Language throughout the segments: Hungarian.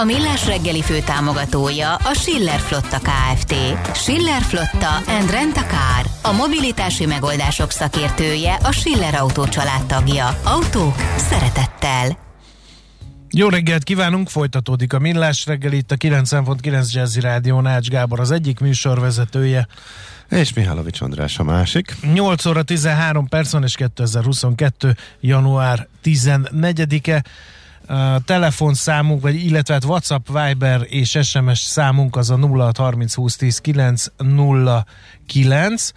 A Millás reggeli fő támogatója a Schiller Flotta KFT. Schiller Flotta and Rent a Car. A mobilitási megoldások szakértője a Schiller Autó tagja. Autók szeretettel. Jó reggelt kívánunk, folytatódik a Millás reggel itt a 90.9 Jazzy Rádió Nács Gábor az egyik műsorvezetője. És Mihálovics András a másik. 8 óra 13 perc van, és 2022. január 14-e. Telefonszámunk, vagy illetve hát WhatsApp, Viber és SMS számunk az a 0630 20 10 9 09,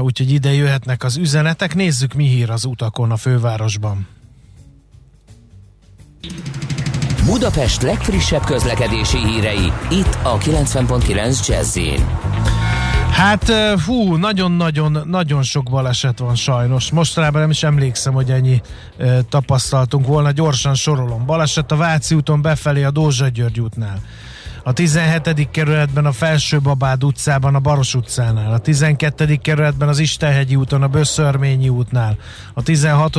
úgyhogy ide jöhetnek az üzenetek. Nézzük, mi hír az utakon a fővárosban. Budapest legfrissebb közlekedési hírei, itt a 90.9 jazz Hát hú, nagyon-nagyon nagyon sok baleset van sajnos. Mostanában nem is emlékszem, hogy ennyi e, tapasztaltunk volna. Gyorsan sorolom. Baleset a Váci úton befelé a Dózsa György útnál a 17. kerületben a Felsőbabád utcában a Baros utcánál, a 12. kerületben az Istenhegyi úton a Böszörményi útnál, a 16.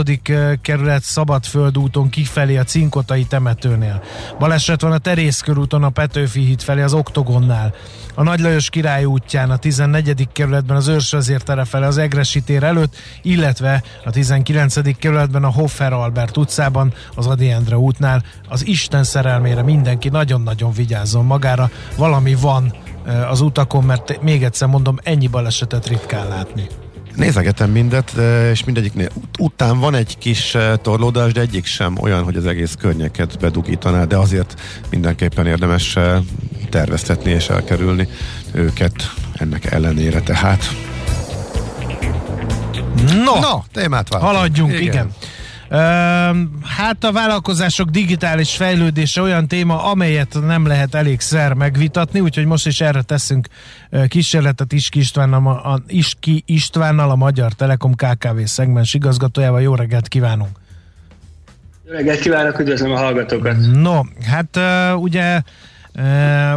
kerület Szabadföld úton kifelé a Cinkotai temetőnél. Baleset van a Terészkörúton a Petőfi híd felé az Oktogonnál, a Nagy Lajos király útján, a 14. kerületben az Őrsvezér tere fele az Egresi tér előtt, illetve a 19. kerületben a Hoffer Albert utcában, az Adi Endre útnál. Az Isten szerelmére mindenki nagyon-nagyon vigyázzon magára, valami van az utakon, mert még egyszer mondom, ennyi balesetet ritkán látni. Nézegetem mindet, és mindegyiknél után van egy kis torlódás, de egyik sem olyan, hogy az egész környeket bedugítaná, de azért mindenképpen érdemes terveztetni és elkerülni őket ennek ellenére tehát. No, no témát váltunk. Haladjunk, igen. igen. Hát a vállalkozások digitális fejlődése olyan téma, amelyet nem lehet elégszer megvitatni, úgyhogy most is erre teszünk kísérletet Iski Istvánnal, a, Iski Istvánnal, a Magyar Telekom KKV szegmens igazgatójával. Jó reggelt kívánunk! Jó reggelt kívánok, üdvözlöm a hallgatókat! No, hát ugye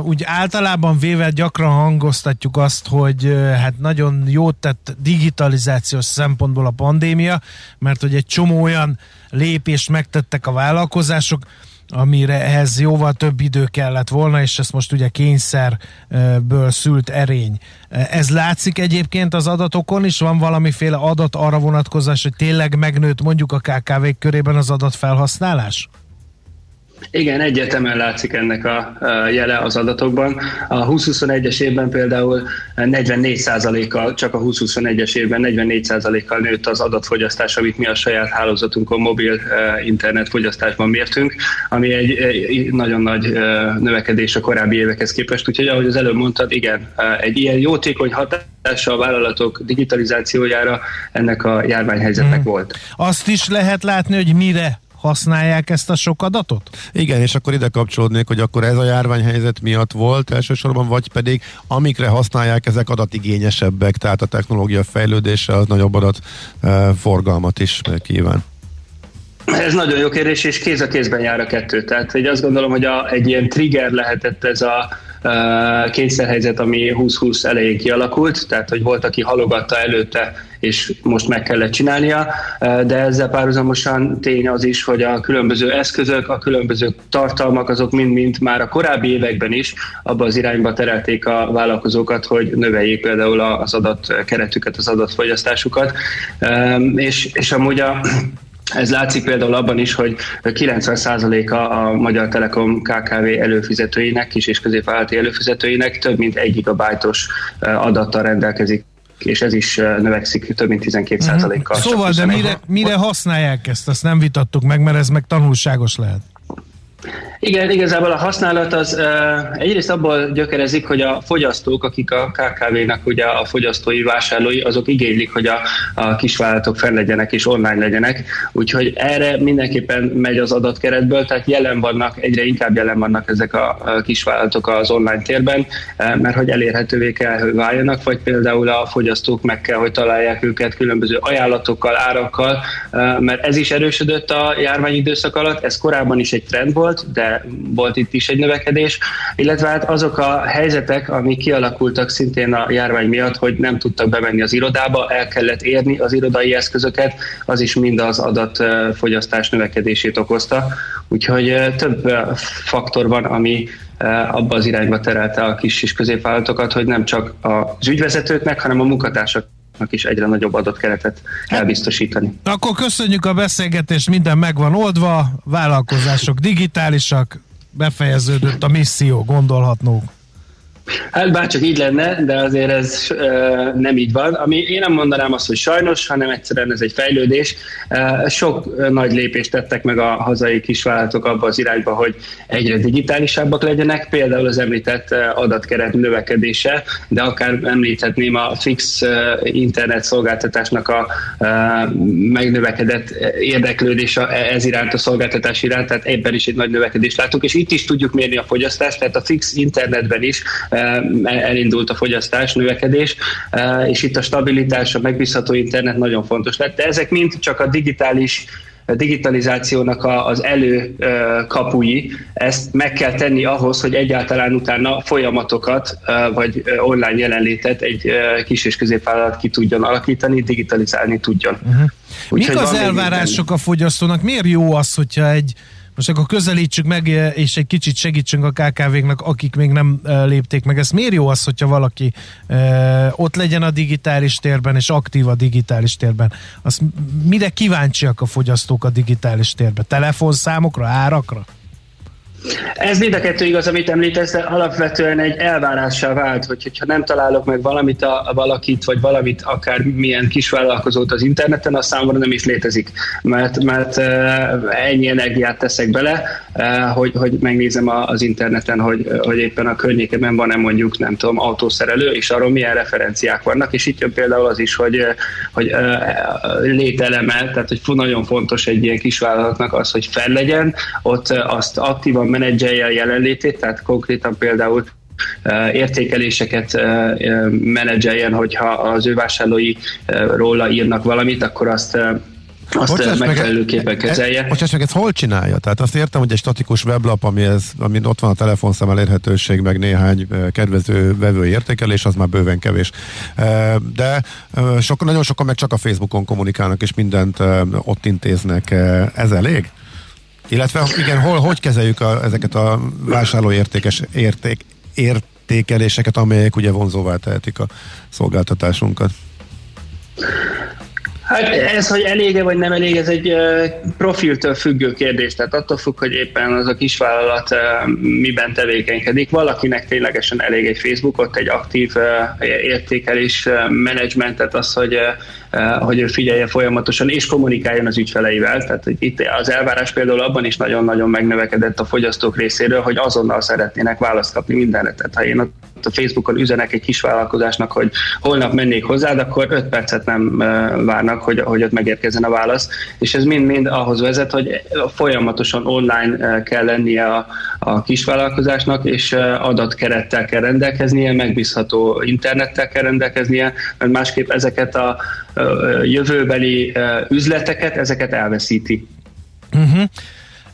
úgy általában véve gyakran hangoztatjuk azt, hogy hát nagyon jót tett digitalizációs szempontból a pandémia, mert hogy egy csomó olyan lépést megtettek a vállalkozások, amire ehhez jóval több idő kellett volna, és ezt most ugye kényszerből szült erény. Ez látszik egyébként az adatokon is? Van valamiféle adat arra vonatkozás, hogy tényleg megnőtt mondjuk a KKV körében az adatfelhasználás? Igen, egyetemen látszik ennek a jele az adatokban. A 2021-es évben például 44%-kal, csak a 2021-es évben 44%-kal nőtt az adatfogyasztás, amit mi a saját hálózatunkon mobil internet fogyasztásban mértünk, ami egy nagyon nagy növekedés a korábbi évekhez képest. Úgyhogy ahogy az előbb mondtad, igen, egy ilyen jótékony hatása a vállalatok digitalizációjára ennek a járványhelyzetnek hmm. volt. Azt is lehet látni, hogy mire használják ezt a sok adatot? Igen, és akkor ide kapcsolódnék, hogy akkor ez a járványhelyzet miatt volt elsősorban, vagy pedig amikre használják, ezek adatigényesebbek, tehát a technológia fejlődése az nagyobb adat forgalmat is kíván. Ez nagyon jó kérdés, és kéz a kézben jár a kettő. Tehát hogy azt gondolom, hogy a, egy ilyen trigger lehetett ez a kényszerhelyzet, ami 2020 elején kialakult, tehát hogy volt, aki halogatta előtte, és most meg kellett csinálnia, de ezzel párhuzamosan tény az is, hogy a különböző eszközök, a különböző tartalmak, azok mind-mind már a korábbi években is abba az irányba terelték a vállalkozókat, hogy növeljék például az adatkeretüket, az adatfogyasztásukat, és, és amúgy a ez látszik például abban is, hogy 90%-a a Magyar Telekom KKV előfizetőinek, kis és középvállalati előfizetőinek több mint egy gigabájtos adattal rendelkezik és ez is növekszik több mint 12%-kal. Mhm. Szóval, de mire, mire használják ezt? Azt nem vitattuk meg, mert ez meg tanulságos lehet. Igen, igazából a használat az egyrészt abból gyökerezik, hogy a fogyasztók, akik a KKV-nak ugye a fogyasztói vásárlói, azok igénylik, hogy a, a kisvállalatok fel legyenek és online legyenek. Úgyhogy erre mindenképpen megy az adatkeretből, tehát jelen vannak, egyre inkább jelen vannak ezek a, a kisvállalatok az online térben, mert hogy elérhetővé kell, hogy váljanak, vagy például a fogyasztók meg kell, hogy találják őket különböző ajánlatokkal, árakkal, mert ez is erősödött a járványidőszak alatt, ez korábban is egy trend volt, de volt itt is egy növekedés, illetve hát azok a helyzetek, amik kialakultak szintén a járvány miatt, hogy nem tudtak bemenni az irodába, el kellett érni az irodai eszközöket, az is mind az adatfogyasztás növekedését okozta. Úgyhogy több faktor van, ami abba az irányba terelte a kis és középvállalatokat, hogy nem csak az ügyvezetőknek, hanem a munkatársak is egyre nagyobb adatkeretet kell biztosítani. Akkor köszönjük a beszélgetést, minden meg van oldva, vállalkozások digitálisak, befejeződött a misszió, gondolhatnunk. Hát bárcsak így lenne, de azért ez uh, nem így van. Ami én nem mondanám azt, hogy sajnos, hanem egyszerűen ez egy fejlődés. Sok nagy lépést tettek meg a hazai kisvállalatok abba az irányba, hogy egyre digitálisabbak legyenek, például az említett adatkeret növekedése, de akár említhetném a fix internet szolgáltatásnak a megnövekedett érdeklődése ez iránt a szolgáltatás iránt, tehát ebben is egy nagy növekedést látunk, és itt is tudjuk mérni a fogyasztást, tehát a fix internetben is elindult a fogyasztás, növekedés, és itt a stabilitás, a megbízható internet nagyon fontos lett. De ezek mind csak a digitális digitalizációnak az elő kapui, ezt meg kell tenni ahhoz, hogy egyáltalán utána folyamatokat vagy online jelenlétet egy kis és középvállalat ki tudjon alakítani, digitalizálni tudjon. Uh-huh. Mik az elvárások a fogyasztónak? Miért jó az, hogyha egy most akkor közelítsük meg, és egy kicsit segítsünk a KKV-knak, akik még nem lépték meg. Ez miért jó az, hogyha valaki ott legyen a digitális térben, és aktív a digitális térben? Az mire kíváncsiak a fogyasztók a digitális térben? Telefonszámokra, árakra? Ez mind a kettő igaz, amit említesz, de alapvetően egy elvárással vált, hogy, hogyha nem találok meg valamit a, a valakit, vagy valamit, akár milyen kisvállalkozót az interneten, az számomra nem is létezik, mert, mert ennyi energiát teszek bele, hogy, hogy megnézem az interneten, hogy, hogy éppen a környékemben van-e mondjuk, nem tudom, autószerelő, és arról milyen referenciák vannak, és itt jön például az is, hogy, hogy lételeme, tehát hogy nagyon fontos egy ilyen kisvállalatnak az, hogy fel legyen, ott azt aktívan menedzselje a jelenlétét, tehát konkrétan például értékeléseket menedzseljen, hogyha az ő vásárlói róla írnak valamit, akkor azt azt Bocsáss megfelelőképpen kezelje. Bocsáss meg, ezt hol csinálja? Tehát azt értem, hogy egy statikus weblap, ami, ez, ami ott van a telefonszám elérhetőség, meg néhány kedvező vevő értékelés, az már bőven kevés. De sok, nagyon sokan meg csak a Facebookon kommunikálnak, és mindent ott intéznek. Ez elég? Illetve igen, hol, hogy kezeljük a, ezeket a vásárló értékes érték, értékeléseket, amelyek ugye vonzóvá tehetik a szolgáltatásunkat? Hát ez, hogy elége vagy nem elég, ez egy profiltől függő kérdés, tehát attól függ, hogy éppen az a kisvállalat miben tevékenykedik. Valakinek ténylegesen elég egy Facebook, ott egy aktív értékelés menedzsmentet, az, hogy hogy ő figyelje folyamatosan és kommunikáljon az ügyfeleivel. Tehát itt az elvárás például abban is nagyon-nagyon megnövekedett a fogyasztók részéről, hogy azonnal szeretnének választ kapni mindenre. Tehát ha én a Facebookon üzenek egy kis vállalkozásnak, hogy holnap mennék hozzád, akkor 5 percet nem várnak, hogy, hogy ott megérkezzen a válasz. És ez mind-mind ahhoz vezet, hogy folyamatosan online kell lennie a, a kisvállalkozásnak, és adatkerettel kell rendelkeznie, megbízható internettel kell rendelkeznie, mert másképp ezeket a jövőbeli üzleteket, ezeket elveszíti. Uh-huh.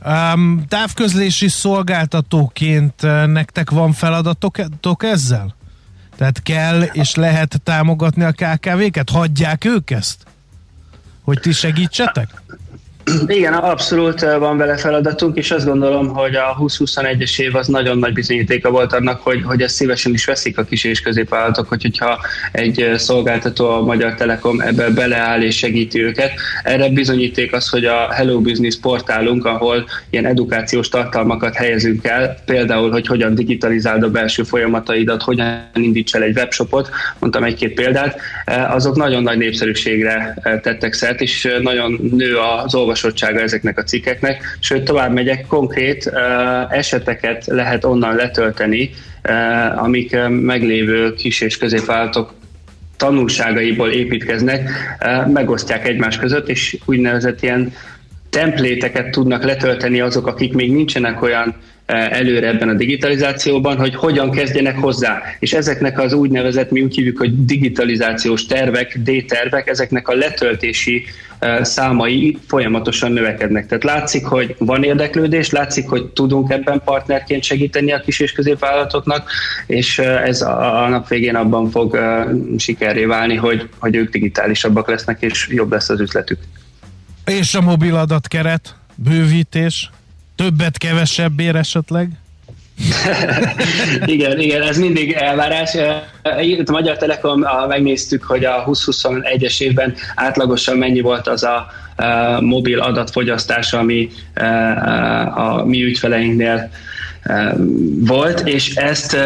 Um, távközlési szolgáltatóként nektek van feladatotok ezzel? Tehát kell és lehet támogatni a KKV-ket? Hagyják ők ezt? Hogy ti segítsetek? Igen, abszolút van vele feladatunk, és azt gondolom, hogy a 2021-es év az nagyon nagy bizonyítéka volt annak, hogy, hogy ezt szívesen is veszik a kis és középvállalatok, hogy, hogyha egy szolgáltató, a Magyar Telekom ebbe beleáll és segíti őket. Erre bizonyíték az, hogy a Hello Business portálunk, ahol ilyen edukációs tartalmakat helyezünk el, például, hogy hogyan digitalizáld a belső folyamataidat, hogyan indíts el egy webshopot, mondtam egy-két példát, azok nagyon nagy népszerűségre tettek szert, és nagyon nő az olvasás elolvasottsága ezeknek a cikkeknek, sőt tovább megyek, konkrét eseteket lehet onnan letölteni, amik meglévő kis és középvállalatok tanulságaiból építkeznek, megosztják egymás között, és úgynevezett ilyen templéteket tudnak letölteni azok, akik még nincsenek olyan előre ebben a digitalizációban, hogy hogyan kezdjenek hozzá. És ezeknek az úgynevezett, mi úgy hívjuk, hogy digitalizációs tervek, D-tervek, ezeknek a letöltési számai folyamatosan növekednek. Tehát látszik, hogy van érdeklődés, látszik, hogy tudunk ebben partnerként segíteni a kis és középvállalatoknak, és ez a nap végén abban fog sikerré válni, hogy, hogy ők digitálisabbak lesznek, és jobb lesz az üzletük. És a mobil adatkeret, bővítés, többet, kevesebbért esetleg? igen, igen, ez mindig elvárás. A Magyar Telekom megnéztük, hogy a 2021-es évben átlagosan mennyi volt az a mobil adatfogyasztás, ami a mi ügyfeleinknél volt, és ezt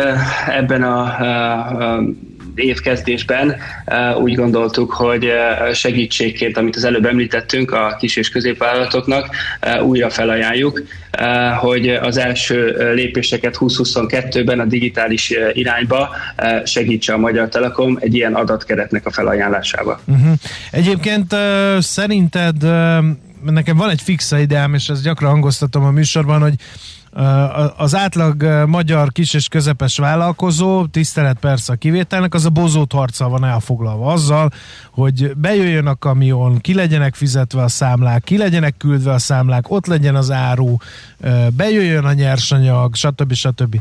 ebben a évkezdésben úgy gondoltuk, hogy segítségként, amit az előbb említettünk a kis és középvállalatoknak, újra felajánljuk, hogy az első lépéseket 2022-ben a digitális irányba segítse a Magyar Telekom egy ilyen adatkeretnek a felajánlásába. Uh-huh. Egyébként szerinted nekem van egy fixa ideám, és ezt gyakran hangoztatom a műsorban, hogy az átlag magyar kis és közepes vállalkozó, tisztelet persze a kivételnek, az a bozót harccal van elfoglalva azzal, hogy bejöjjön a kamion, ki legyenek fizetve a számlák, ki legyenek küldve a számlák, ott legyen az áru, bejöjjön a nyersanyag, stb. stb.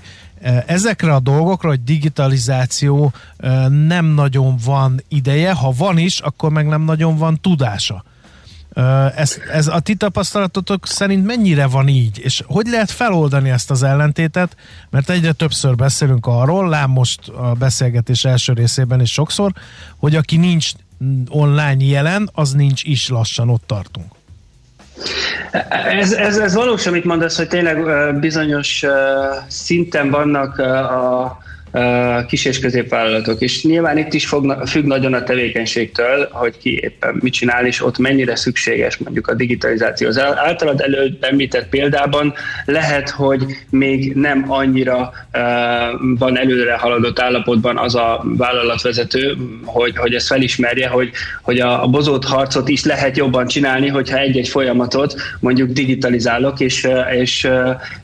Ezekre a dolgokra, hogy digitalizáció nem nagyon van ideje, ha van is, akkor meg nem nagyon van tudása. Ez, ez a ti tapasztalatotok szerint mennyire van így, és hogy lehet feloldani ezt az ellentétet, mert egyre többször beszélünk arról, lám most a beszélgetés első részében is sokszor, hogy aki nincs online jelen, az nincs is lassan, ott tartunk. Ez, ez, ez valós, amit mondasz, hogy tényleg bizonyos szinten vannak a kis és középvállalatok. És nyilván itt is fog, függ nagyon a tevékenységtől, hogy ki éppen mit csinál, és ott mennyire szükséges mondjuk a digitalizáció. Az általad előtt említett példában lehet, hogy még nem annyira uh, van előre haladott állapotban az a vállalatvezető, hogy, hogy ezt felismerje, hogy, hogy a, a bozót harcot is lehet jobban csinálni, hogyha egy-egy folyamatot mondjuk digitalizálok, és, és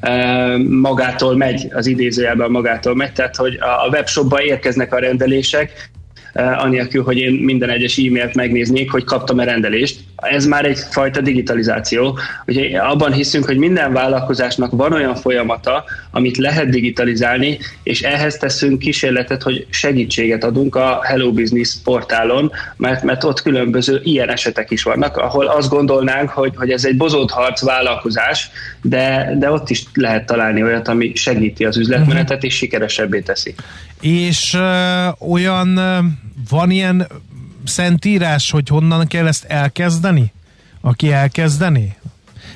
uh, magától megy, az idézőjelben magától megy, tehát hogy a webshopba érkeznek a rendelések, anélkül, hogy én minden egyes e-mailt megnéznék, hogy kaptam-e rendelést. Ez már egyfajta digitalizáció. Ugye abban hiszünk, hogy minden vállalkozásnak van olyan folyamata, amit lehet digitalizálni, és ehhez teszünk kísérletet, hogy segítséget adunk a Hello Business portálon, mert, mert ott különböző ilyen esetek is vannak, ahol azt gondolnánk, hogy, hogy ez egy bozótharc vállalkozás, de, de ott is lehet találni olyat, ami segíti az üzletmenetet, és sikeresebbé teszi. És uh, olyan uh, van ilyen szentírás, hogy honnan kell ezt elkezdeni? Aki elkezdeni?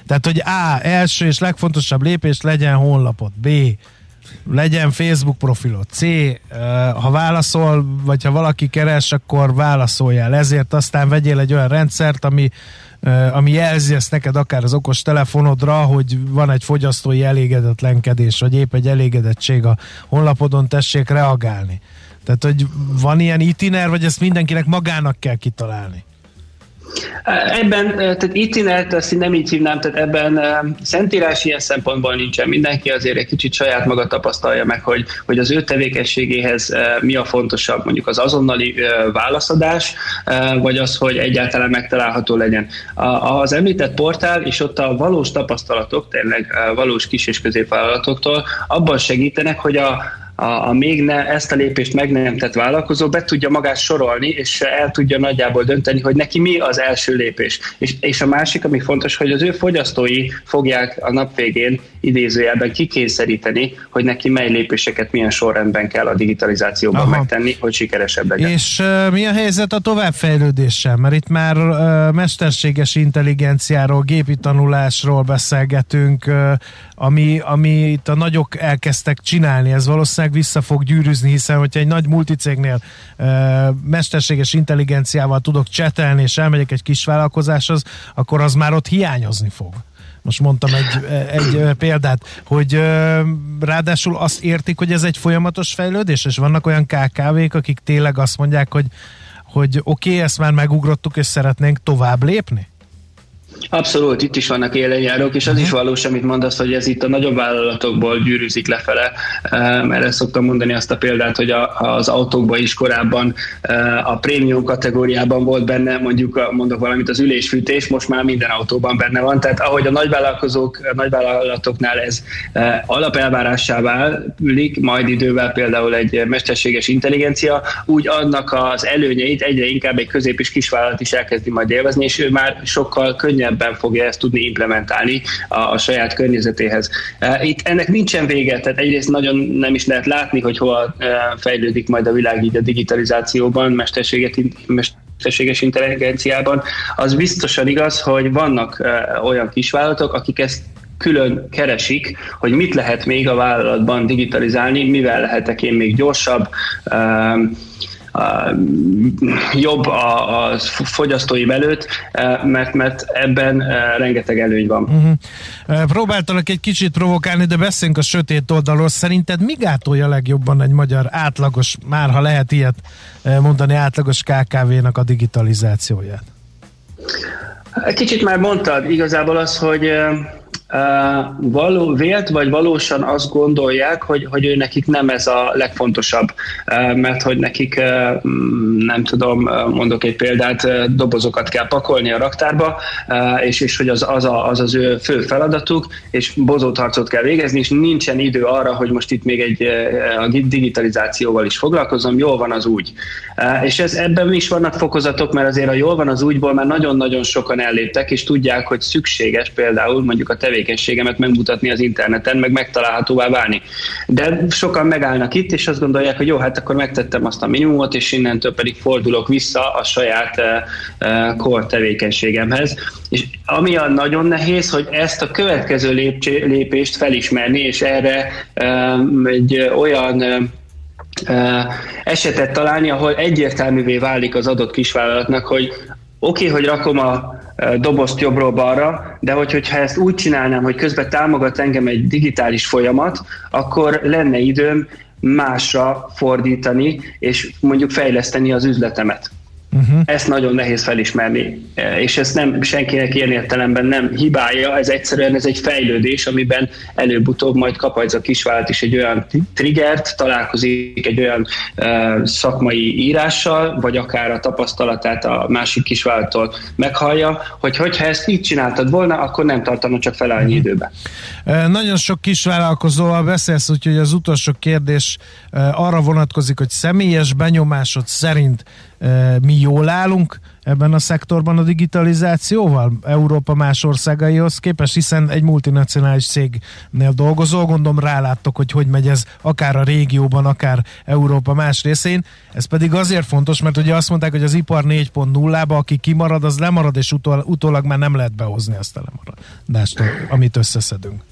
Tehát, hogy A, első és legfontosabb lépés legyen honlapot, B, legyen Facebook profilot, C, ha válaszol, vagy ha valaki keres, akkor válaszoljál. Ezért aztán vegyél egy olyan rendszert, ami, ami jelzi ezt neked akár az okos telefonodra, hogy van egy fogyasztói elégedetlenkedés, vagy épp egy elégedettség a honlapodon, tessék reagálni. Tehát, hogy van ilyen itiner, vagy ezt mindenkinek magának kell kitalálni? Ebben, tehát itinert azt nem így hívnám, tehát ebben szentírás ilyen szempontból nincsen. Mindenki azért egy kicsit saját maga tapasztalja meg, hogy, hogy az ő tevékenységéhez mi a fontosabb, mondjuk az azonnali válaszadás, vagy az, hogy egyáltalán megtalálható legyen. Az említett portál és ott a valós tapasztalatok, tényleg valós kis és középvállalatoktól abban segítenek, hogy a, a, a még ne, ezt a lépést meg nem tett vállalkozó be tudja magát sorolni, és el tudja nagyjából dönteni, hogy neki mi az első lépés. És, és a másik, ami fontos, hogy az ő fogyasztói fogják a nap végén idézőjelben kikényszeríteni, hogy neki mely lépéseket milyen sorrendben kell a digitalizációban Aha. megtenni, hogy sikeresebb legyen. És uh, mi a helyzet a továbbfejlődéssel? Mert itt már uh, mesterséges intelligenciáról, gépi tanulásról beszélgetünk, uh, ami, ami itt a nagyok elkezdtek csinálni. Ez valószínűleg vissza fog gyűrűzni, hiszen hogyha egy nagy multicégnél e, mesterséges intelligenciával tudok csetelni, és elmegyek egy kis vállalkozáshoz, akkor az már ott hiányozni fog. Most mondtam egy, egy példát, hogy ráadásul azt értik, hogy ez egy folyamatos fejlődés, és vannak olyan KKV-k, akik tényleg azt mondják, hogy, hogy oké, okay, ezt már megugrottuk, és szeretnénk tovább lépni? Abszolút, itt is vannak élenjárók, és az is mhm. valós, amit mondasz, hogy ez itt a nagyobb vállalatokból gyűrűzik lefele, mert ezt szoktam mondani azt a példát, hogy az autókban is korábban a prémium kategóriában volt benne, mondjuk mondok valamit, az ülésfűtés, most már minden autóban benne van, tehát ahogy a nagyvállalkozók, a nagyvállalatoknál ez alapelvárássá válik, majd idővel például egy mesterséges intelligencia, úgy annak az előnyeit egyre inkább egy közép és kisvállalat is elkezdi majd élvezni, és ő már sokkal könnyebb könnyebben fogja ezt tudni implementálni a, a saját környezetéhez. E, itt ennek nincsen vége, tehát egyrészt nagyon nem is lehet látni, hogy hol e, fejlődik majd a világ így a digitalizációban, mesterséget, mesterséges intelligenciában. Az biztosan igaz, hogy vannak e, olyan kisvállalatok, akik ezt külön keresik, hogy mit lehet még a vállalatban digitalizálni, mivel lehetek én még gyorsabb, jobb a, a fogyasztói belőtt, e, mert, mert ebben e, rengeteg előny van. Uh-huh. Próbáltalak egy kicsit provokálni, de beszéljünk a sötét oldalról. Szerinted mi gátolja legjobban egy magyar átlagos, már ha lehet ilyet mondani, átlagos KKV-nak a digitalizációját? Kicsit már mondtad, igazából az, hogy való, vélt vagy valósan azt gondolják, hogy, hogy ő nekik nem ez a legfontosabb, mert hogy nekik, nem tudom, mondok egy példát, dobozokat kell pakolni a raktárba, és, és hogy az az, a, az az ő fő feladatuk, és bozótharcot kell végezni, és nincsen idő arra, hogy most itt még egy a digitalizációval is foglalkozom, jól van az úgy. És ez, ebben is vannak fokozatok, mert azért a jól van az úgyból már nagyon-nagyon sokan elléptek, és tudják, hogy szükséges például mondjuk a tevékenységemet megmutatni az interneten, meg megtalálhatóvá válni. De sokan megállnak itt, és azt gondolják, hogy jó, hát akkor megtettem azt a minimumot, és innentől pedig fordulok vissza a saját uh, core tevékenységemhez. És ami a nagyon nehéz, hogy ezt a következő lépést felismerni, és erre uh, egy olyan esetet találni, ahol egyértelművé válik az adott kisvállalatnak, hogy oké, okay, hogy rakom a dobozt jobbról balra, de hogy, hogyha ezt úgy csinálnám, hogy közben támogat engem egy digitális folyamat, akkor lenne időm másra fordítani, és mondjuk fejleszteni az üzletemet. Uh-huh. Ezt nagyon nehéz felismerni, és ezt nem senkinek ilyen értelemben nem hibája, ez egyszerűen ez egy fejlődés, amiben előbb-utóbb majd kap ez a kisvállalat is egy olyan triggert, találkozik egy olyan uh, szakmai írással, vagy akár a tapasztalatát a másik kisvállalattól meghallja, hogy hogyha ezt így csináltad volna, akkor nem tartana csak fel annyi uh-huh. időbe. Nagyon sok kisvállalkozóval beszélsz, úgyhogy az utolsó kérdés arra vonatkozik, hogy személyes benyomásod szerint mi jól állunk ebben a szektorban a digitalizációval Európa más országaihoz képest, hiszen egy multinacionális cégnél dolgozó, gondolom ráláttok, hogy hogy megy ez akár a régióban, akár Európa más részén. Ez pedig azért fontos, mert ugye azt mondták, hogy az ipar 4.0-ba, aki kimarad, az lemarad, és utól, utólag már nem lehet behozni azt a lemaradást, amit összeszedünk.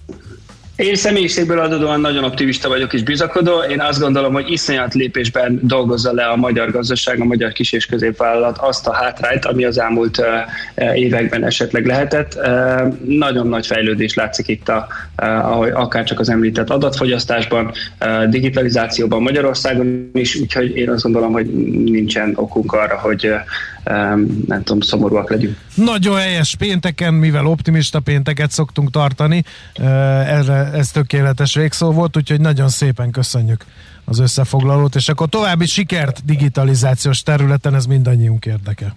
Én személyiségből adódóan nagyon optimista vagyok és bizakodó. Én azt gondolom, hogy iszonyat lépésben dolgozza le a magyar gazdaság, a magyar kis- és középvállalat azt a hátrányt, ami az elmúlt években esetleg lehetett. Nagyon nagy fejlődés látszik itt, a, ahogy akár csak az említett adatfogyasztásban, digitalizációban Magyarországon is, úgyhogy én azt gondolom, hogy nincsen okunk arra, hogy nem tudom, szomorúak legyünk. Nagyon helyes pénteken, mivel optimista pénteket szoktunk tartani, erre ez tökéletes végszó volt, úgyhogy nagyon szépen köszönjük az összefoglalót, és akkor további sikert digitalizációs területen, ez mindannyiunk érdeke.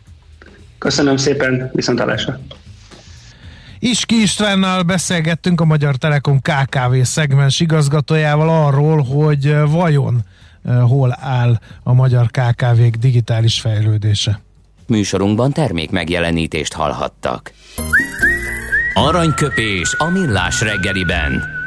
Köszönöm szépen, viszontalásra! Iski Istvánnal beszélgettünk a Magyar Telekom KKV szegmens igazgatójával arról, hogy vajon hol áll a magyar KKV-k digitális fejlődése. Műsorunkban termék megjelenítést hallhattak. Aranyköpés a millás reggeliben.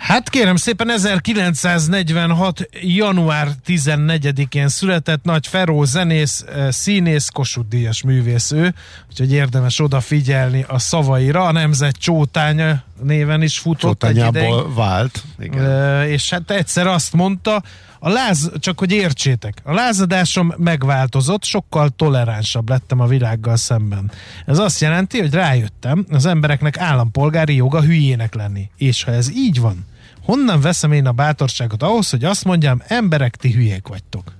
Hát kérem szépen 1946. január 14-én született nagy Feró zenész, eh, színész, Kossuth Díjas művész ő, úgyhogy érdemes odafigyelni a szavaira. A nemzet csótánya néven is futott egy ideig. vált. Igen. És hát egyszer azt mondta, a láz, csak hogy értsétek, a lázadásom megváltozott, sokkal toleránsabb lettem a világgal szemben. Ez azt jelenti, hogy rájöttem, az embereknek állampolgári joga hülyének lenni. És ha ez így van, honnan veszem én a bátorságot ahhoz, hogy azt mondjam, emberek, ti hülyék vagytok?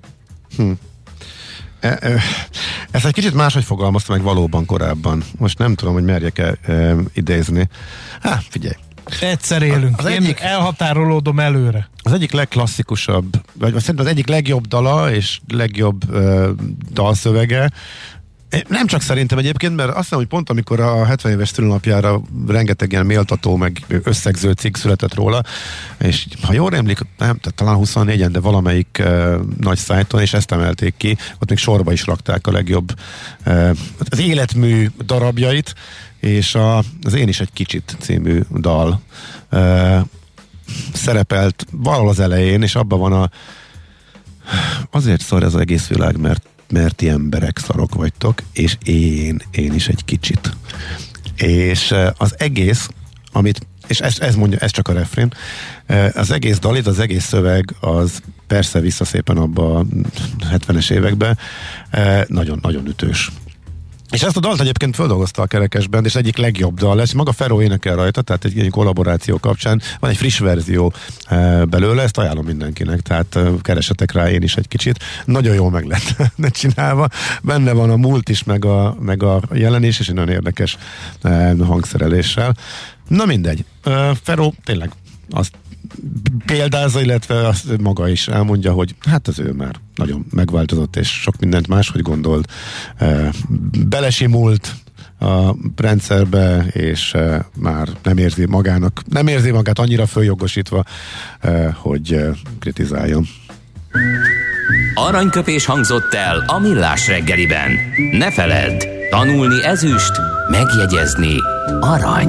Hm. E, e, ezt egy kicsit máshogy fogalmazta meg valóban korábban. Most nem tudom, hogy merjek-e e, idézni. Hát, figyelj. Egyszer élünk. Az Én egyik, elhatárolódom előre. Az egyik legklasszikusabb, vagy szerintem az egyik legjobb dala és legjobb uh, dalszövege, nem csak szerintem egyébként, mert azt hiszem, hogy pont amikor a 70 éves szülőnapjára rengeteg ilyen méltató, meg összegző cikk született róla, és ha jól emlék, nem, tehát talán 24-en, de valamelyik uh, nagy szájton, és ezt emelték ki, ott még sorba is rakták a legjobb uh, az életmű darabjait, és a, az Én is egy kicsit című dal uh, szerepelt valahol az elején, és abban van a azért szar ez az egész világ, mert mert ti emberek szarok vagytok, és én, én is egy kicsit. És az egész, amit és ez, ez mondja, ez csak a refrén. Az egész dalit, az egész szöveg, az persze vissza szépen abba a 70-es évekbe, nagyon-nagyon ütős. És ezt a dalt egyébként földolgozta a kerekesben, és egyik legjobb dal lesz. Maga Feró énekel rajta, tehát egy ilyen kollaboráció kapcsán van egy friss verzió e, belőle, ezt ajánlom mindenkinek, tehát e, keresetek rá én is egy kicsit. Nagyon jól meg lett csinálva. Benne van a múlt is, meg a, meg a jelenés, és egy nagyon érdekes e, hangszereléssel. Na mindegy. E, Feró tényleg azt példázza, illetve azt maga is elmondja, hogy hát az ő már nagyon megváltozott, és sok mindent máshogy gondolt. Belesimult a rendszerbe, és már nem érzi magának, nem érzi magát annyira följogosítva, hogy kritizáljon. Aranyköpés hangzott el a millás reggeliben. Ne feledd, tanulni ezüst, megjegyezni arany.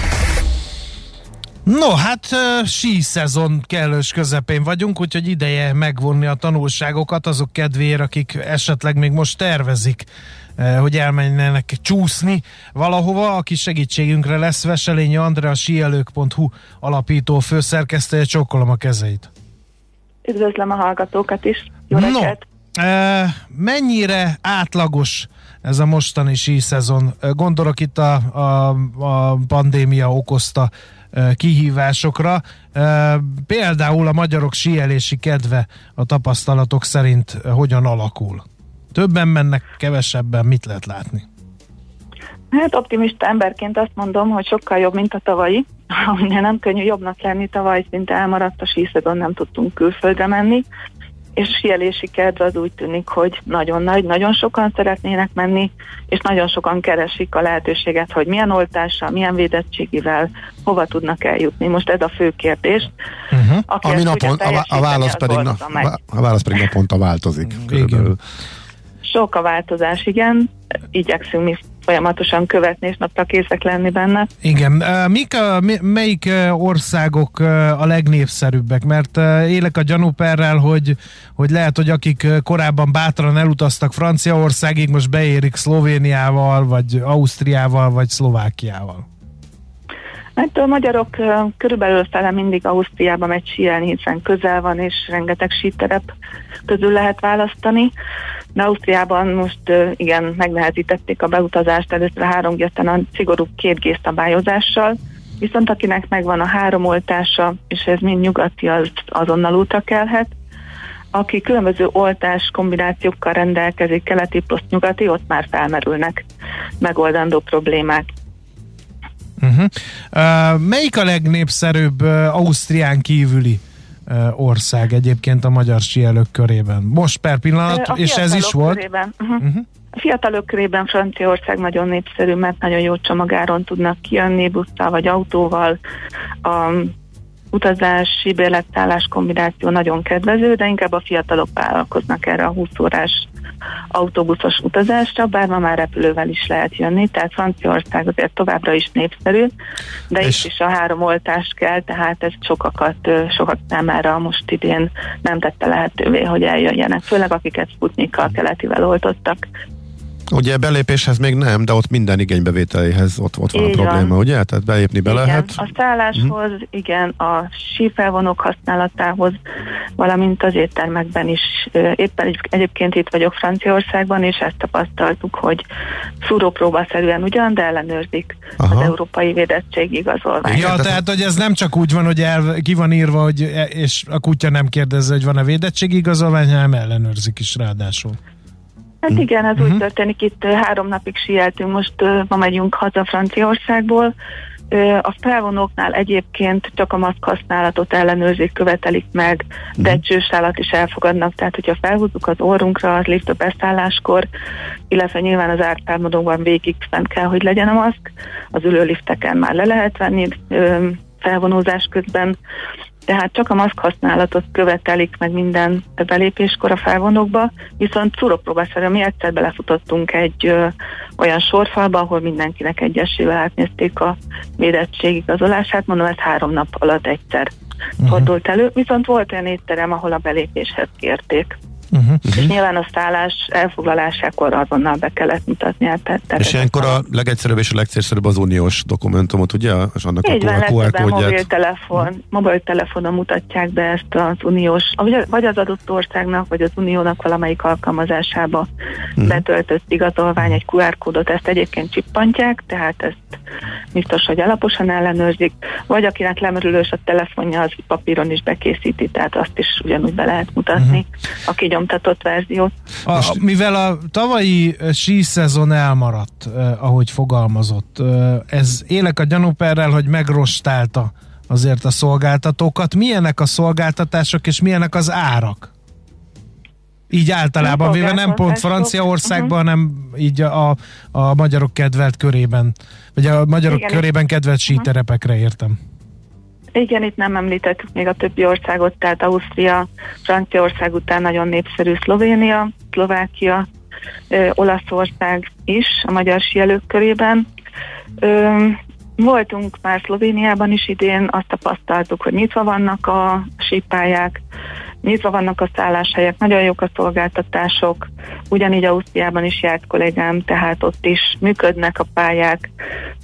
No, hát sí szezon kellős közepén vagyunk, úgyhogy ideje megvonni a tanulságokat azok kedvéért, akik esetleg még most tervezik, hogy elmenjenek csúszni valahova, aki segítségünkre lesz. Veselényi Andrea, sielők.hu alapító főszerkesztője, csokkolom a kezeit. Üdvözlöm a hallgatókat is. Jó no, mennyire átlagos ez a mostani sí szezon? Gondolok itt a, a, a pandémia okozta kihívásokra. Például a magyarok síelési kedve a tapasztalatok szerint hogyan alakul? Többen mennek, kevesebben, mit lehet látni? Hát optimista emberként azt mondom, hogy sokkal jobb, mint a tavalyi. Aminél nem könnyű jobbnak lenni, tavaly szinte elmaradt a síszedon, nem tudtunk külföldre menni és sielési kedv az úgy tűnik, hogy nagyon nagy, nagyon sokan szeretnének menni, és nagyon sokan keresik a lehetőséget, hogy milyen oltással, milyen védettségivel, hova tudnak eljutni. Most ez a fő kérdés. Uh-huh. Ami napon, a, a, válasz pedig na, a válasz pedig naponta változik. Igen. Sok a változás, igen. Igyekszünk mi folyamatosan követni és napra készek lenni benne. Igen. Mik a, melyik országok a legnépszerűbbek? Mert élek a gyanúperrel, hogy, hogy lehet, hogy akik korábban bátran elutaztak Franciaországig, most beérik Szlovéniával, vagy Ausztriával, vagy Szlovákiával. Hát a magyarok körülbelül fele mindig Ausztriába megy síelni, hiszen közel van, és rengeteg síterep közül lehet választani. De Ausztriában most igen, megnehezítették a beutazást először három aztán a szigorú két szabályozással, viszont akinek megvan a három oltása, és ez mind nyugati, az azonnal útra kelhet. Aki különböző oltás kombinációkkal rendelkezik, keleti plusz nyugati, ott már felmerülnek megoldandó problémák. Uh-huh. Uh, melyik a legnépszerűbb uh, Ausztrián kívüli ország egyébként a magyar síelők körében. Most per pillanat, a és ez is volt. Körében. Uh-huh. Uh-huh. A fiatalok körében Franciaország nagyon népszerű, mert nagyon jó csomagáron tudnak kijönni busszal vagy autóval. A utazási bérletszállás kombináció nagyon kedvező, de inkább a fiatalok vállalkoznak erre a 20 órás autóbuszos utazásra, bár ma már repülővel is lehet jönni, tehát Franciaország azért továbbra is népszerű, de és... itt is a három oltás kell, tehát ez sokakat, sokak számára most idén nem tette lehetővé, hogy eljöjjenek, főleg akiket Sputnikkal keletivel oltottak. Ugye belépéshez még nem, de ott minden igénybevételéhez ott, ott van Így a probléma, van. ugye? Tehát belépni be igen. lehet. A szálláshoz, hmm. igen, a sífelvonók használatához, valamint az éttermekben is. Éppen egyébként itt vagyok Franciaországban, és ezt tapasztaltuk, hogy szúrópróbaszerűen ugyan, de ellenőrzik Aha. az európai védettség igazolványt. Ja, tehát, hogy ez nem csak úgy van, hogy el, ki van írva, hogy, e- és a kutya nem kérdezi, hogy van-e védettség igazolvány, hanem ellenőrzik is ráadásul. Hát igen, ez uh-huh. úgy mhm. történik, itt három napig sieltünk, most ma megyünk haza Franciaországból. A felvonóknál egyébként csak a maszk használatot ellenőrzik, követelik meg, de egy csősálat is elfogadnak, tehát hogyha felhúzzuk az orrunkra az lift a beszálláskor, illetve nyilván az ártálmodóban végig fent kell, hogy legyen a maszk, az ülőlifteken már le lehet venni felvonózás közben, tehát csak a maszk használatot követelik meg minden belépéskor a felvonókba, viszont szúrópróbaszerűen mi egyszer belefutottunk egy ö, olyan sorfalba, ahol mindenkinek egyesével átnézték a védettség igazolását, mondom, ez három nap alatt egyszer uh-huh. fordult elő, viszont volt olyan étterem, ahol a belépéshez kérték. Uh-huh. És nyilván a szállás elfoglalásakor azonnal be kellett mutatni. Tehát, és ilyenkor a legegyszerűbb és a legcélszerűbb az uniós dokumentumot, ugye? És annak Így a, van, QR kódját. mobiltelefon, mobiltelefonon mutatják be ezt az uniós, vagy az adott országnak, vagy az uniónak valamelyik alkalmazásába uh-huh. betöltött igazolvány, egy QR kódot, ezt egyébként csippantják, tehát ezt biztos, hogy alaposan ellenőrzik, vagy akinek lemerülős a telefonja, az papíron is bekészíti, tehát azt is ugyanúgy be lehet mutatni, uh-huh. aki nyomtatott verziót. A, mivel a tavalyi szezon elmaradt, eh, ahogy fogalmazott, eh, ez élek a gyanúperrel, hogy megrostálta azért a szolgáltatókat. Milyenek a szolgáltatások, és milyenek az árak? Így általában véve nem pont Franciaországban, uh-huh. hanem így a, a magyarok kedvelt körében, vagy a magyarok Igen, körében kedvelt uh-huh. síterepekre értem. Igen, itt nem említettük még a többi országot, tehát Ausztria, Franciaország után nagyon népszerű Szlovénia, Szlovákia, Olaszország is a magyar sielők körében. Voltunk már Szlovéniában is idén, azt tapasztaltuk, hogy nyitva vannak a sípályák, nyitva vannak a szálláshelyek, nagyon jók a szolgáltatások, ugyanígy Ausztriában is járt kollégám, tehát ott is működnek a pályák,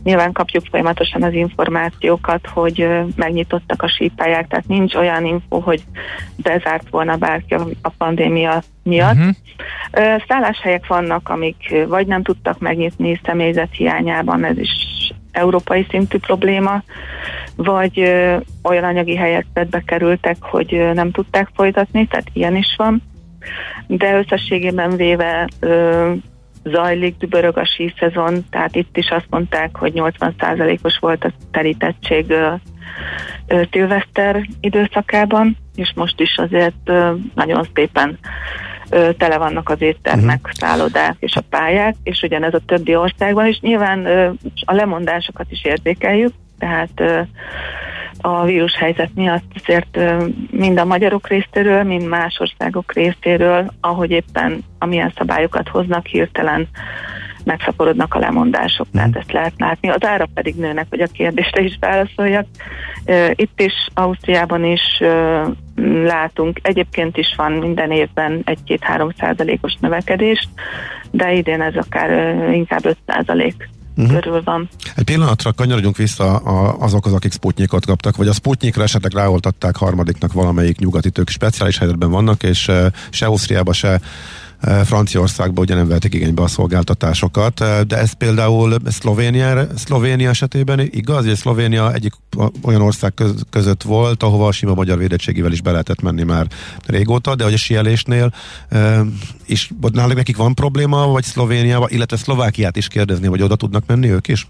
nyilván kapjuk folyamatosan az információkat, hogy megnyitottak a sípályák, tehát nincs olyan info, hogy bezárt volna bárki a pandémia miatt. Uh-huh. Szálláshelyek vannak, amik vagy nem tudtak megnyitni személyzet hiányában, ez is európai szintű probléma, vagy ö, olyan anyagi helyzetbe kerültek, hogy ö, nem tudták folytatni, tehát ilyen is van. De összességében véve ö, zajlik, dübörög a szezon, tehát itt is azt mondták, hogy 80%-os volt a terítettség szilveszter időszakában, és most is azért nagyon szépen tele vannak az éttermek, uh-huh. szállodák és a pályák, és ugyanez a többi országban, és nyilván a lemondásokat is érzékeljük, tehát a vírushelyzet miatt azért mind a magyarok részéről, mind más országok részéről, ahogy éppen amilyen szabályokat hoznak hirtelen megszaporodnak a lemondások, tehát mhm. ezt lehet látni. Az árak pedig nőnek, hogy a kérdésre is válaszoljak. Itt is, Ausztriában is látunk, egyébként is van minden évben egy-két-három százalékos növekedés, de idén ez akár inkább 5 százalék uh-huh. körül van. Egy pillanatra kanyarodjunk vissza a, azokhoz, akik Sputnikot kaptak, vagy a Sputnikra esetleg ráoltatták harmadiknak valamelyik nyugati tők speciális helyzetben vannak, és se Ausztriába, se Franciaországban ugye nem vették igénybe a szolgáltatásokat, de ez például Szlovénia, Szlovénia esetében igaz, hogy Szlovénia egyik olyan ország között volt, ahova a sima magyar védettségével is be lehetett menni már régóta, de hogy a sielésnél is náluk nekik van probléma, vagy Szlovéniában, illetve Szlovákiát is kérdezni, hogy oda tudnak menni ők is?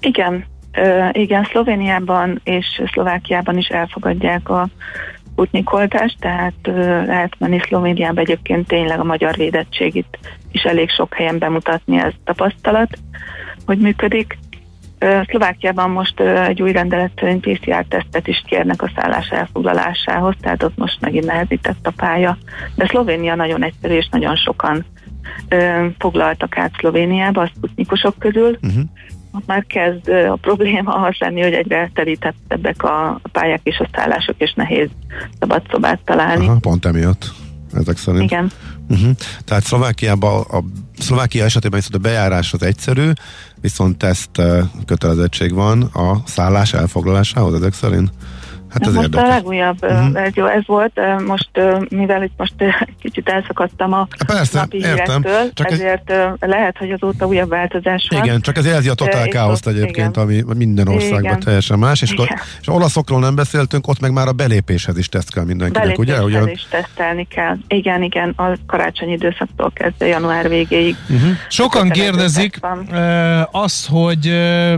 Igen, igen, Szlovéniában és Szlovákiában is elfogadják a Sputnik oltást, tehát lehet menni Szlovéniába egyébként tényleg a magyar védettségét is elég sok helyen bemutatni ez tapasztalat, hogy működik. Szlovákiában most egy új rendelet szerint PCR-tesztet is kérnek a szállás elfoglalásához, tehát ott most megint nehezített a pálya. De Szlovénia nagyon egyszerű, és nagyon sokan foglaltak át Szlovéniába a szputnikusok közül. Uh-huh már kezd a probléma az lenni, hogy egyre elterítettebbek a pályák és a szállások, és nehéz szabad szobát találni. Aha, pont emiatt ezek szerint. Igen. Uh-huh. Tehát Szlovákiában, a Szlovákia esetében viszont a bejárás az egyszerű, viszont teszt kötelezettség van a szállás elfoglalásához ezek szerint? Hát ez most érdekes. a legújabb uh-huh. verzió ez volt, most mivel itt most kicsit elszakadtam a Persze, napi értem. hírektől, csak ezért ez... lehet, hogy azóta újabb változás van. Igen, csak ez jelzi a totál káoszt egyébként, igen. ami minden országban igen. teljesen más, és, akkor, és olaszokról nem beszéltünk, ott meg már a belépéshez is teszt kell mindenkinek, belépéshez ugye? Belépéshez is tesztelni kell. Igen, igen, a karácsonyi időszaktól kezdve január végéig. Uh-huh. Sokan kérdezik azt, hogy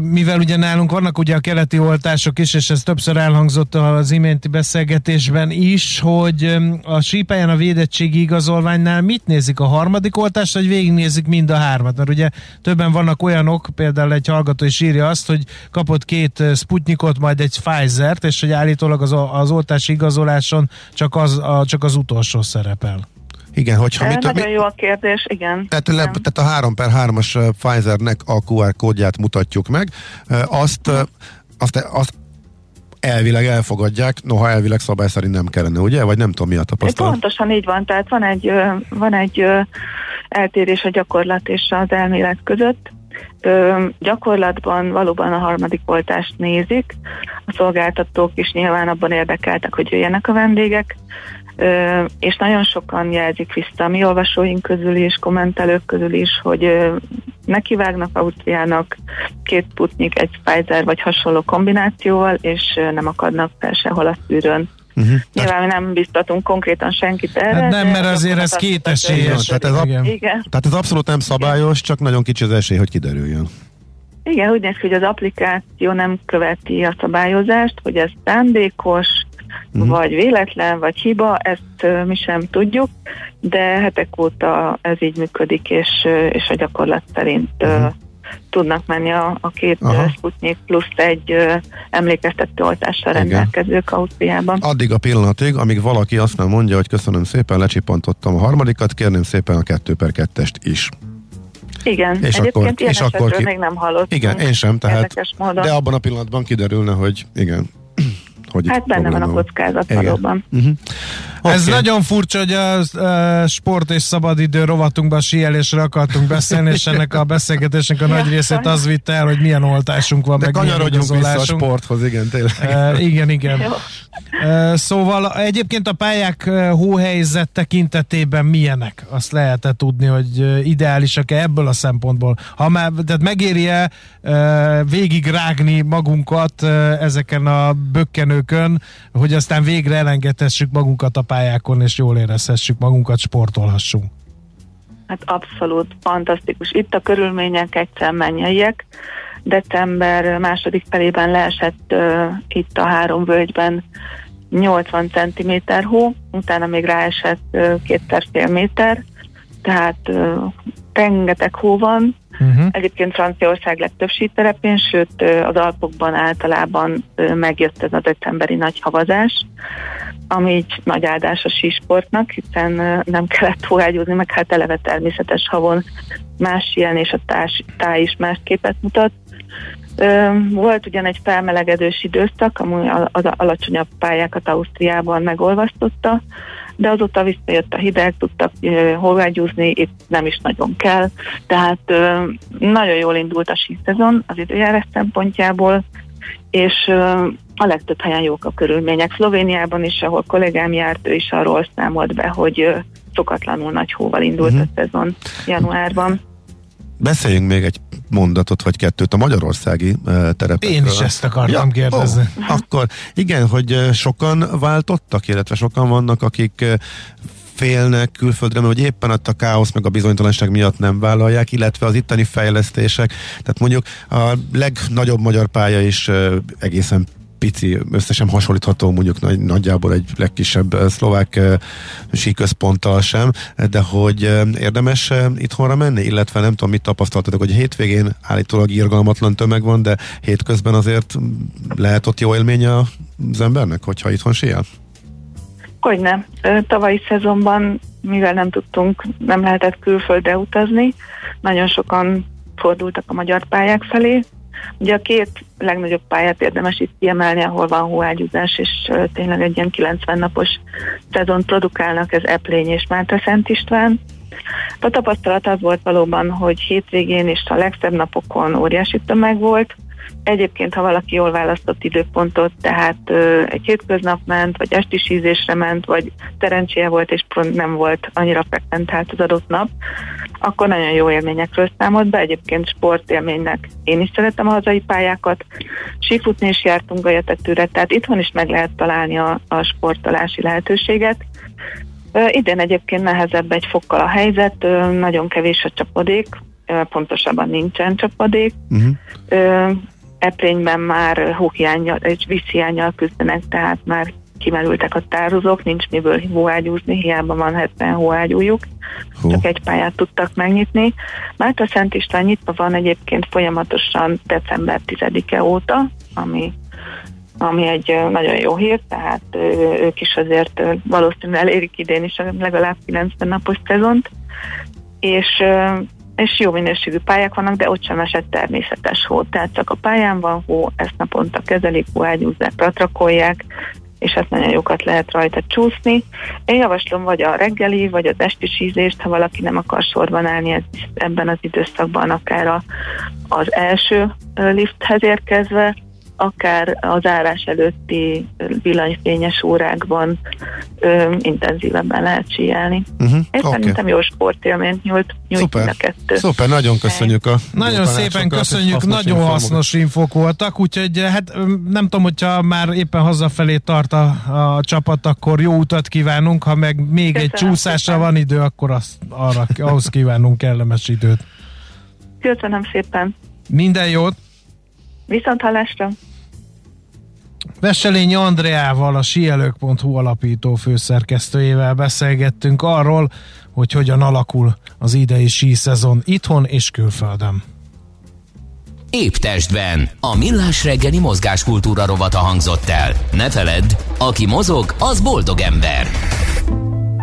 mivel ugye nálunk vannak ugye a keleti oltások is, és ez többször elhangzott az iménti beszélgetésben is, hogy a sípáján a védettségi igazolványnál mit nézik a harmadik oltást, vagy végignézik mind a hármat? Mert ugye többen vannak olyanok, például egy hallgató is írja azt, hogy kapott két Sputnikot, majd egy Pfizer-t, és hogy állítólag az, az oltási igazoláson csak az, a, csak az utolsó szerepel. Igen, hogyha mi több... Nagyon jó a kérdés, igen. Tehát, le, tehát a 3 per 3-as Pfizernek a QR kódját mutatjuk meg. Azt, azt, azt elvileg elfogadják, noha elvileg szabály szerint nem kellene, ugye? Vagy nem tudom, mi a tapasztalat. Pontosan így van, tehát van egy, van egy eltérés a gyakorlat és az elmélet között. Ö, gyakorlatban valóban a harmadik oltást nézik, a szolgáltatók is nyilván abban érdekeltek, hogy jöjjenek a vendégek, ö, és nagyon sokan jelzik vissza a mi olvasóink közül is, kommentelők közül is, hogy ö, nekivágnak Ausztriának két Sputnik, egy Pfizer vagy hasonló kombinációval, és nem akadnak fel sehol a szűrőn. Uh-huh. Nyilván tehát... nem biztatunk konkrétan senkit erre. Hát nem, mert azért ez két esélyes. Tehát ez, ab... Igen. tehát ez abszolút nem szabályos, csak nagyon kicsi az esély, hogy kiderüljön. Igen, úgy néz ki, hogy az applikáció nem követi a szabályozást, hogy ez szándékos, uh-huh. vagy véletlen, vagy hiba, ezt mi sem tudjuk, de hetek óta ez így működik, és, és a gyakorlat szerint uh-huh. tudnak menni a, a két Aha. Sputnik plusz egy emlékeztető oltással rendelkezők Ausztriában. Addig a pillanatig, amíg valaki azt nem mondja, hogy köszönöm szépen, lecsipantottam a harmadikat, kérném szépen a 2 per 2-est is. Igen, és egyébként akkor, ilyen és akkor ki... még nem hallottam. Igen, én sem, tehát, de abban a pillanatban kiderülne, hogy igen, hogy hát benne van a kockázat Igen. valóban. Uh-huh. Okay. Ez nagyon furcsa, hogy a, a sport és szabadidő rovatunkban a síelésre akartunk beszélni, és ennek a beszélgetésnek a nagy részét az vitte el, hogy milyen oltásunk van, De meg kanyarodjunk vissza a sporthoz, igen, tényleg. Uh, igen, igen. Uh, szóval egyébként a pályák hóhelyzet tekintetében milyenek? Azt lehet tudni, hogy ideálisak-e ebből a szempontból? Ha már, tehát megéri-e uh, végig rágni magunkat uh, ezeken a bökkenőkön, hogy aztán végre elengedhessük magunkat a pályákon, és jól érezhessük magunkat, sportolhassunk. Hát abszolút fantasztikus. Itt a körülmények egyszer mennyeiek. December második felében leesett uh, itt a három völgyben 80 cm hó, utána még ráesett uh, kétszer fél méter, tehát uh, rengeteg hó van. Uh-huh. Egyébként Franciaország legtöbb síterepén, sőt az Alpokban általában megjött ez a decemberi nagy havazás ami így nagy áldás a sísportnak, hiszen nem kellett fogágyúzni, meg hát eleve természetes havon más ilyen, és a társ, táj is más képet mutat. Volt ugyan egy felmelegedős időszak, ami az alacsonyabb pályákat Ausztriában megolvasztotta, de azóta visszajött a hideg, tudtak horgágyúzni, itt nem is nagyon kell, tehát nagyon jól indult a síszezon az időjárás szempontjából, és a legtöbb helyen jók a körülmények. Szlovéniában is, ahol kollégám járt, ő is arról számolt be, hogy szokatlanul nagy hóval indult uh-huh. a szezon januárban. Beszéljünk még egy mondatot vagy kettőt a magyarországi uh, terepekről. Én is ezt akartam ja, kérdezni. Ó, akkor igen, hogy sokan váltottak, illetve sokan vannak, akik félnek külföldre, mert hogy éppen ott a káosz meg a bizonytalanság miatt nem vállalják, illetve az itteni fejlesztések. Tehát mondjuk a legnagyobb magyar pálya is egészen pici, összesen hasonlítható mondjuk nagy, nagyjából egy legkisebb szlovák síközponttal sem, de hogy érdemes itthonra menni, illetve nem tudom, mit tapasztaltatok, hogy hétvégén állítólag irgalmatlan tömeg van, de hétközben azért lehet ott jó élménye az embernek, hogyha itthon síel? Hogyne. Tavalyi szezonban, mivel nem tudtunk, nem lehetett külföldre utazni, nagyon sokan fordultak a magyar pályák felé. Ugye a két legnagyobb pályát érdemes itt kiemelni, ahol van hóágyúzás, és tényleg egy ilyen 90 napos szezon produkálnak, ez Eplény és Márta Szent István. A tapasztalat az volt valóban, hogy hétvégén és a legszebb napokon óriási tömeg volt, Egyébként, ha valaki jól választott időpontot, tehát ö, egy hétköznap ment, vagy esti sízésre ment, vagy szerencséje volt, és pont nem volt annyira frekventált az adott nap, akkor nagyon jó élményekről számolt be. Egyébként sportélménynek én is szeretem a hazai pályákat. Sífutni is jártunk a jetetőre, tehát itthon is meg lehet találni a, a sportolási lehetőséget. Ö, idén egyébként nehezebb egy fokkal a helyzet, ö, nagyon kevés a csapadék, pontosabban nincsen csapadék. Uh-huh. Eprényben már hóhiányjal és vízhiányjal küzdenek, tehát már kimerültek a tározók, nincs miből hóágyúzni, hiába van 70 hóágyújuk, Hú. csak egy pályát tudtak megnyitni. Márta Szent István nyitva van egyébként folyamatosan december 10-e óta, ami ami egy nagyon jó hír, tehát ők is azért valószínűleg elérik idén is legalább 90 napos szezont, és és jó minőségű pályák vannak, de ott sem esett természetes hó. Tehát csak a pályán van hó, ezt naponta kezelik, hóágyúzzák, ratrakolják, és hát nagyon jókat lehet rajta csúszni. Én javaslom vagy a reggeli, vagy az esti sízést, ha valaki nem akar sorban állni ebben az időszakban, akár a, az első lifthez érkezve, akár az árás előtti villanyfényes órákban ö, intenzívebben lehet síelni. Uh-huh. Én okay. szerintem jó sportélményt nyújt, nyújt Szuper. a kettő. Szuper, nagyon köszönjük a Nagyon szépen köszönjük, hasznos nagyon hasznos infok voltak, úgyhogy hát nem tudom, hogyha már éppen hazafelé tart a, a csapat, akkor jó utat kívánunk, ha meg még Köszönöm egy csúszásra szépen. van idő, akkor azt, arra, ahhoz kívánunk kellemes időt. Köszönöm szépen. Minden jót! Viszont hallásra! Veselényi Andreával, a sielők.hu alapító főszerkesztőjével beszélgettünk arról, hogy hogyan alakul az idei szezon itthon és külföldön. Épp testben. A millás reggeli mozgáskultúra rovata hangzott el. Ne feledd, aki mozog, az boldog ember.